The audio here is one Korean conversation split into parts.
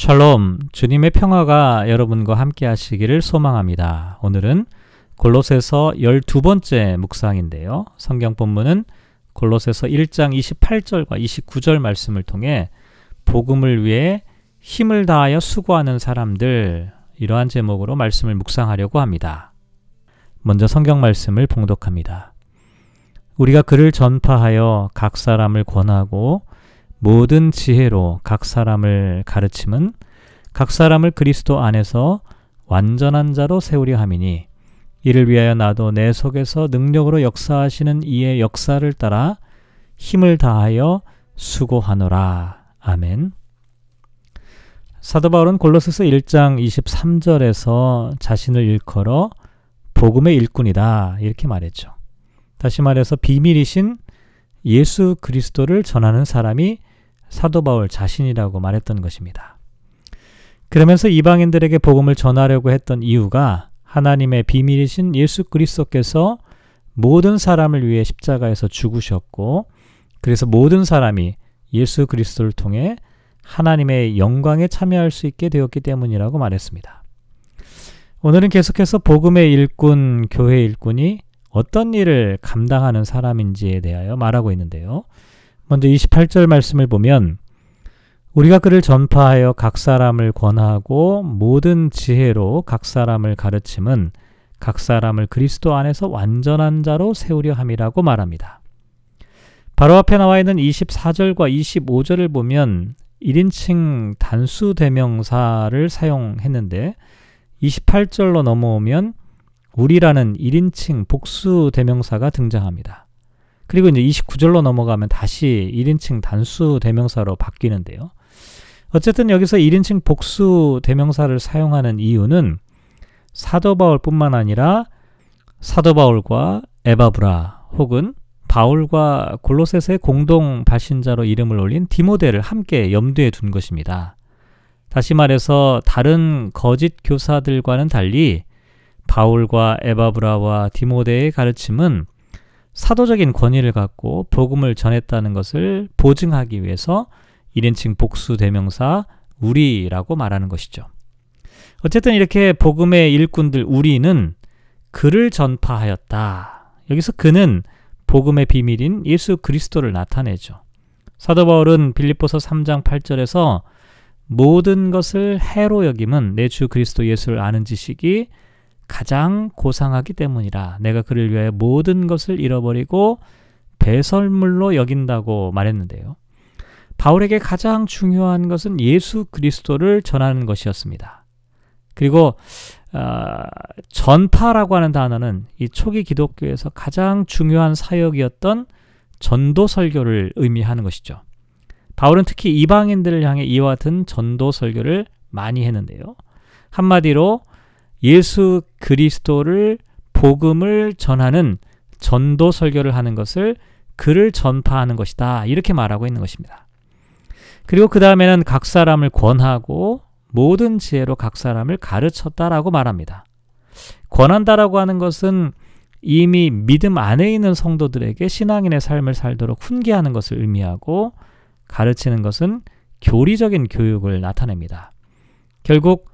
샬롬, 주님의 평화가 여러분과 함께 하시기를 소망합니다. 오늘은 골로새서 12번째 묵상인데요. 성경 본문은 골로새서 1장 28절과 29절 말씀을 통해 복음을 위해 힘을 다하여 수고하는 사람들 이러한 제목으로 말씀을 묵상하려고 합니다. 먼저 성경 말씀을 봉독합니다. 우리가 그를 전파하여 각 사람을 권하고 모든 지혜로 각 사람을 가르침은 각 사람을 그리스도 안에서 완전한 자로 세우려 함이니 이를 위하여 나도 내 속에서 능력으로 역사하시는 이의 역사를 따라 힘을 다하여 수고하노라. 아멘. 사도 바울은 골로새서 1장 23절에서 자신을 일컬어 복음의 일꾼이다 이렇게 말했죠. 다시 말해서 비밀이신 예수 그리스도를 전하는 사람이 사도 바울 자신이라고 말했던 것입니다. 그러면서 이방인들에게 복음을 전하려고 했던 이유가 하나님의 비밀이신 예수 그리스도께서 모든 사람을 위해 십자가에서 죽으셨고 그래서 모든 사람이 예수 그리스도를 통해 하나님의 영광에 참여할 수 있게 되었기 때문이라고 말했습니다. 오늘은 계속해서 복음의 일꾼, 교회 일꾼이 어떤 일을 감당하는 사람인지에 대하여 말하고 있는데요. 먼저 28절 말씀을 보면 우리가 그를 전파하여 각 사람을 권하고 모든 지혜로 각 사람을 가르침은 각 사람을 그리스도 안에서 완전한 자로 세우려 함이라고 말합니다. 바로 앞에 나와 있는 24절과 25절을 보면 1인칭 단수 대명사를 사용했는데 28절로 넘어오면 우리라는 1인칭 복수 대명사가 등장합니다. 그리고 이제 29절로 넘어가면 다시 1인칭 단수 대명사로 바뀌는데요. 어쨌든 여기서 1인칭 복수 대명사를 사용하는 이유는 사도 바울뿐만 아니라 사도 바울과 에바브라 혹은 바울과 골로새서의 공동 발신자로 이름을 올린 디모데를 함께 염두에 둔 것입니다. 다시 말해서 다른 거짓 교사들과는 달리 바울과 에바브라와 디모데의 가르침은 사도적인 권위를 갖고 복음을 전했다는 것을 보증하기 위해서 1인칭 복수 대명사 우리라고 말하는 것이죠. 어쨌든 이렇게 복음의 일꾼들 우리는 그를 전파하였다. 여기서 그는 복음의 비밀인 예수 그리스도를 나타내죠. 사도 바울은 빌립보서 3장 8절에서 모든 것을 해로 여김은 내 주 그리스도 예수를 아는 지식이 가장 고상하기 때문이라 내가 그를 위하여 모든 것을 잃어버리고 배설물로 여긴다고 말했는데요. 바울에게 가장 중요한 것은 예수 그리스도를 전하는 것이었습니다. 그리고 어, 전파라고 하는 단어는 이 초기 기독교에서 가장 중요한 사역이었던 전도 설교를 의미하는 것이죠. 바울은 특히 이방인들을 향해 이와 같은 전도 설교를 많이 했는데요. 한마디로 예수 그리스도를 복음을 전하는 전도 설교를 하는 것을 그를 전파하는 것이다. 이렇게 말하고 있는 것입니다. 그리고 그 다음에는 각 사람을 권하고 모든 지혜로 각 사람을 가르쳤다라고 말합니다. 권한다라고 하는 것은 이미 믿음 안에 있는 성도들에게 신앙인의 삶을 살도록 훈계하는 것을 의미하고 가르치는 것은 교리적인 교육을 나타냅니다. 결국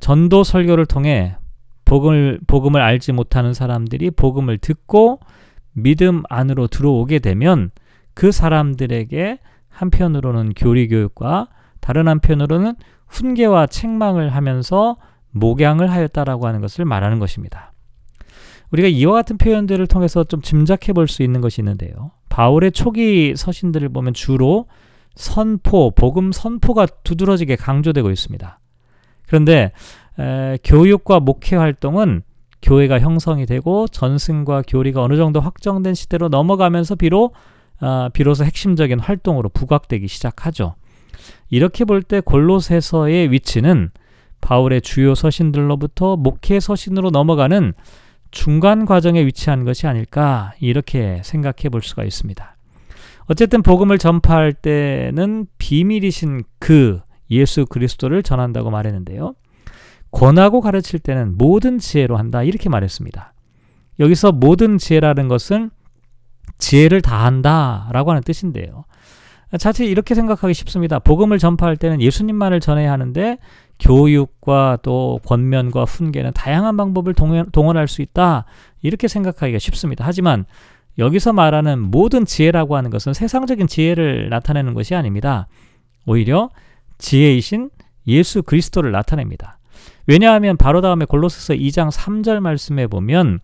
전도 설교를 통해 복음을 복음을 알지 못하는 사람들이 복음을 듣고 믿음 안으로 들어오게 되면 그 사람들에게 한편으로는 교리 교육과 다른 한편으로는 훈계와 책망을 하면서 목양을 하였다라고 하는 것을 말하는 것입니다. 우리가 이와 같은 표현들을 통해서 좀 짐작해 볼 수 있는 것이 있는데요. 바울의 초기 서신들을 보면 주로 선포, 복음 선포가 두드러지게 강조되고 있습니다. 그런데 에, 교육과 목회 활동은 교회가 형성이 되고 전승과 교리가 어느 정도 확정된 시대로 넘어가면서 비로 아, 비로소 핵심적인 활동으로 부각되기 시작하죠. 이렇게 볼 때 골로새서의 위치는 바울의 주요 서신들로부터 목회 서신으로 넘어가는 중간 과정에 위치한 것이 아닐까 이렇게 생각해 볼 수가 있습니다. 어쨌든 복음을 전파할 때는 비밀이신 그 예수 그리스도를 전한다고 말했는데요. 권하고 가르칠 때는 모든 지혜로 한다 이렇게 말했습니다. 여기서 모든 지혜라는 것은 지혜를 다한다라고 하는 뜻인데요. 자칫 이렇게 생각하기 쉽습니다. 복음을 전파할 때는 예수님만을 전해야 하는데 교육과 또 권면과 훈계는 다양한 방법을 동원, 동원할 수 있다. 이렇게 생각하기가 쉽습니다. 하지만 여기서 말하는 모든 지혜라고 하는 것은 세상적인 지혜를 나타내는 것이 아닙니다. 오히려 지혜이신 예수 그리스도를 나타냅니다. 왜냐하면 바로 다음에 골로새서 2장 3절 말씀에 보면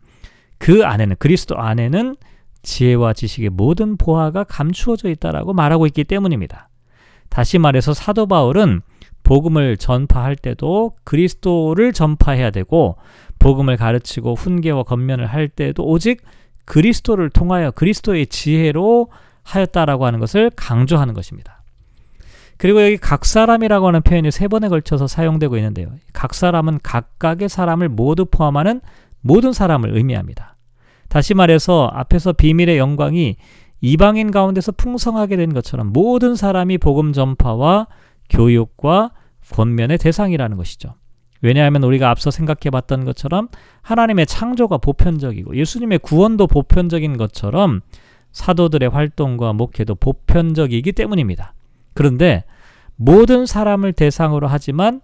그 안에는 그리스도 안에는 지혜와 지식의 모든 보화가 감추어져 있다라고 말하고 있기 때문입니다. 다시 말해서 사도 바울은 복음을 전파할 때도 그리스도를 전파해야 되고 복음을 가르치고 훈계와 권면을 할 때도 오직 그리스도를 통하여 그리스도의 지혜로 하였다라고 하는 것을 강조하는 것입니다. 그리고 여기 각 사람이라고 하는 표현이 세 번에 걸쳐서 사용되고 있는데요. 각 사람은 각각의 사람을 모두 포함하는 모든 사람을 의미합니다. 다시 말해서 앞에서 비밀의 영광이 이방인 가운데서 풍성하게 된 것처럼 모든 사람이 복음 전파와 교육과 권면의 대상이라는 것이죠. 왜냐하면 우리가 앞서 생각해 봤던 것처럼 하나님의 창조가 보편적이고 예수님의 구원도 보편적인 것처럼 사도들의 활동과 목회도 보편적이기 때문입니다. 그런데 모든 사람을 대상으로 하지만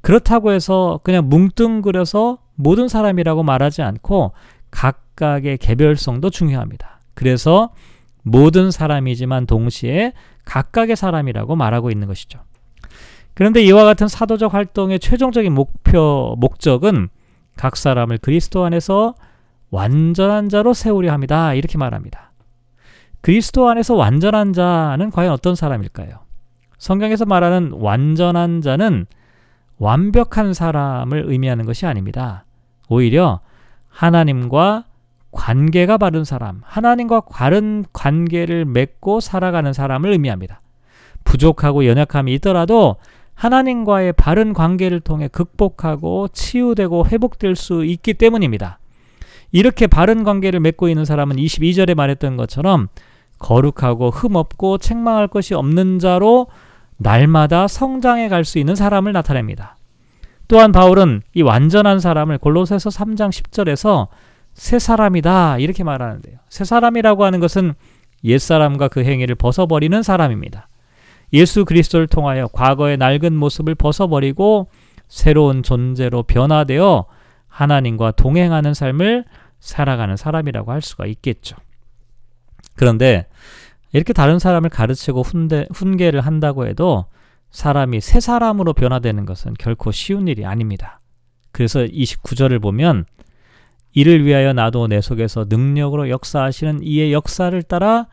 그렇다고 해서 그냥 뭉뚱그려서 모든 사람이라고 말하지 않고 각각의 개별성도 중요합니다. 그래서 모든 사람이지만 동시에 각각의 사람이라고 말하고 있는 것이죠. 그런데 이와 같은 사도적 활동의 최종적인 목표, 목적은 각 사람을 그리스도 안에서 완전한 자로 세우려 합니다. 이렇게 말합니다. 그리스도 안에서 완전한 자는 과연 어떤 사람일까요? 성경에서 말하는 완전한 자는 완벽한 사람을 의미하는 것이 아닙니다. 오히려 하나님과 관계가 바른 사람, 하나님과 바른 관계를 맺고 살아가는 사람을 의미합니다. 부족하고 연약함이 있더라도 하나님과의 바른 관계를 통해 극복하고 치유되고 회복될 수 있기 때문입니다. 이렇게 바른 관계를 맺고 있는 사람은 22절에 말했던 것처럼 거룩하고 흠없고 책망할 것이 없는 자로 날마다 성장해 갈 수 있는 사람을 나타냅니다. 또한 바울은 이 완전한 사람을 골로새서 3장 10절에서 새 사람이다 이렇게 말하는데요. 새 사람이라고 하는 것은 옛사람과 그 행위를 벗어버리는 사람입니다. 예수 그리스도를 통하여 과거의 낡은 모습을 벗어버리고 새로운 존재로 변화되어 하나님과 동행하는 삶을 살아가는 사람이라고 할 수가 있겠죠. 그런데 이렇게 다른 사람을 가르치고 훈대, 훈계를 한다고 해도 사람이 새 사람으로 변화되는 것은 결코 쉬운 일이 아닙니다. 그래서 29절을 보면 이를 위하여 나도 내 속에서 능력으로 역사하시는 이의 역사를 따라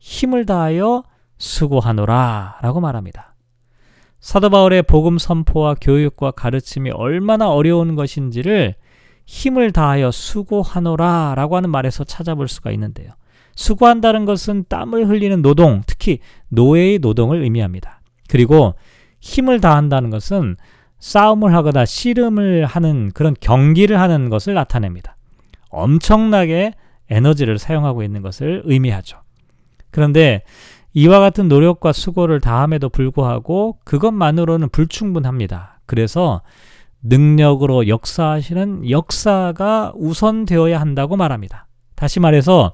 힘을 다하여 수고하노라 라고 말합니다. 사도 바울의 복음 선포와 교육과 가르침이 얼마나 어려운 것인지를 힘을 다하여 수고하노라 라고 하는 말에서 찾아볼 수가 있는데요. 수고한다는 것은 땀을 흘리는 노동, 특히 노예의 노동을 의미합니다. 그리고 힘을 다한다는 것은 싸움을 하거나 씨름을 하는 그런 경기를 하는 것을 나타냅니다. 엄청나게 에너지를 사용하고 있는 것을 의미하죠. 그런데 이와 같은 노력과 수고를 다함에도 불구하고 그것만으로는 불충분합니다. 그래서 능력으로 역사하시는 역사가 우선되어야 한다고 말합니다. 다시 말해서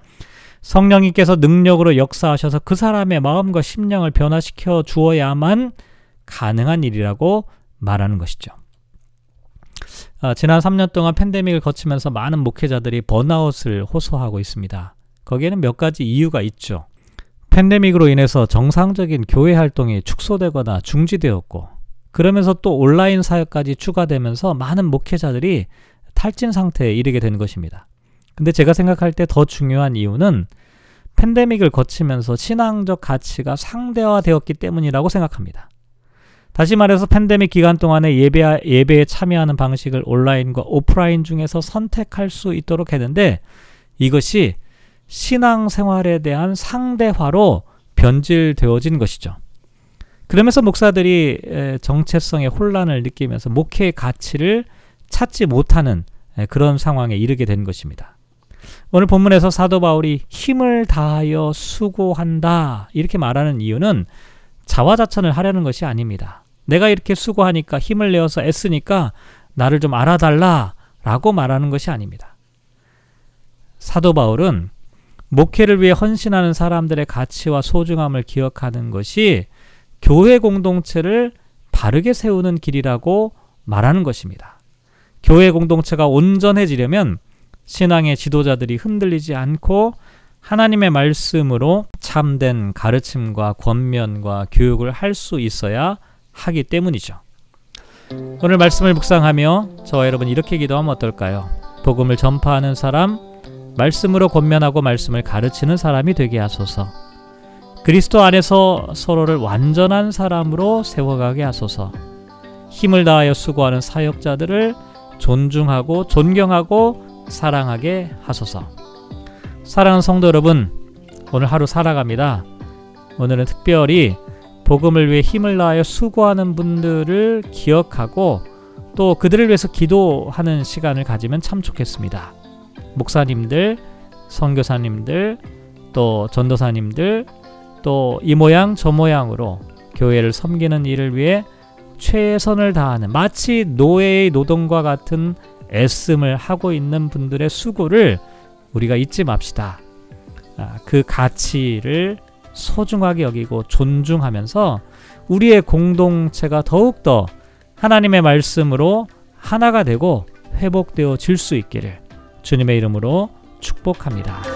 성령님께서 능력으로 역사하셔서 그 사람의 마음과 심령을 변화시켜 주어야만 가능한 일이라고 말하는 것이죠. 아, 지난 3년 동안 팬데믹을 거치면서 많은 목회자들이 번아웃을 호소하고 있습니다. 거기에는 몇 가지 이유가 있죠. 팬데믹으로 인해서 정상적인 교회 활동이 축소되거나 중지되었고 그러면서 또 온라인 사역까지 추가되면서 많은 목회자들이 탈진 상태에 이르게 된 것입니다. 근데 제가 생각할 때 더 중요한 이유는 팬데믹을 거치면서 신앙적 가치가 상대화되었기 때문이라고 생각합니다. 다시 말해서 팬데믹 기간 동안에 예배, 예배에 참여하는 방식을 온라인과 오프라인 중에서 선택할 수 있도록 했는데 이것이 신앙생활에 대한 상대화로 변질되어진 것이죠. 그러면서 목사들이 정체성의 혼란을 느끼면서 목회의 가치를 찾지 못하는 그런 상황에 이르게 된 것입니다. 오늘 본문에서 사도 바울이 힘을 다하여 수고한다 이렇게 말하는 이유는 자화자찬을 하려는 것이 아닙니다. 내가 이렇게 수고하니까 힘을 내어서 애쓰니까 나를 좀 알아달라 라고 말하는 것이 아닙니다. 사도 바울은 목회를 위해 헌신하는 사람들의 가치와 소중함을 기억하는 것이 교회 공동체를 바르게 세우는 길이라고 말하는 것입니다. 교회 공동체가 온전해지려면 신앙의 지도자들이 흔들리지 않고 하나님의 말씀으로 참된 가르침과 권면과 교육을 할 수 있어야 하기 때문이죠. 오늘 말씀을 묵상하며 저와 여러분 이렇게 기도하면 어떨까요? 복음을 전파하는 사람, 말씀으로 권면하고 말씀을 가르치는 사람이 되게 하소서. 그리스도 안에서 서로를 완전한 사람으로 세워가게 하소서. 힘을 다하여 수고하는 사역자들을 존중하고 존경하고 사랑하게 하소서. 사랑하는 성도 여러분, 오늘 하루 살아갑니다. 오늘은 특별히 복음을 위해 힘을 다하여 수고하는 분들을 기억하고 또 그들을 위해서 기도하는 시간을 가지면 참 좋겠습니다. 목사님들, 선교사님들, 또 전도사님들, 또 이 모양 저 모양으로 교회를 섬기는 일을 위해 최선을 다하는 마치 노예의 노동과 같은 애씀을 하고 있는 분들의 수고를 우리가 잊지 맙시다. 아, 그 가치를 소중하게 여기고 존중하면서 우리의 공동체가 더욱더 하나님의 말씀으로 하나가 되고 회복되어 질 수 있기를 주님의 이름으로 축복합니다.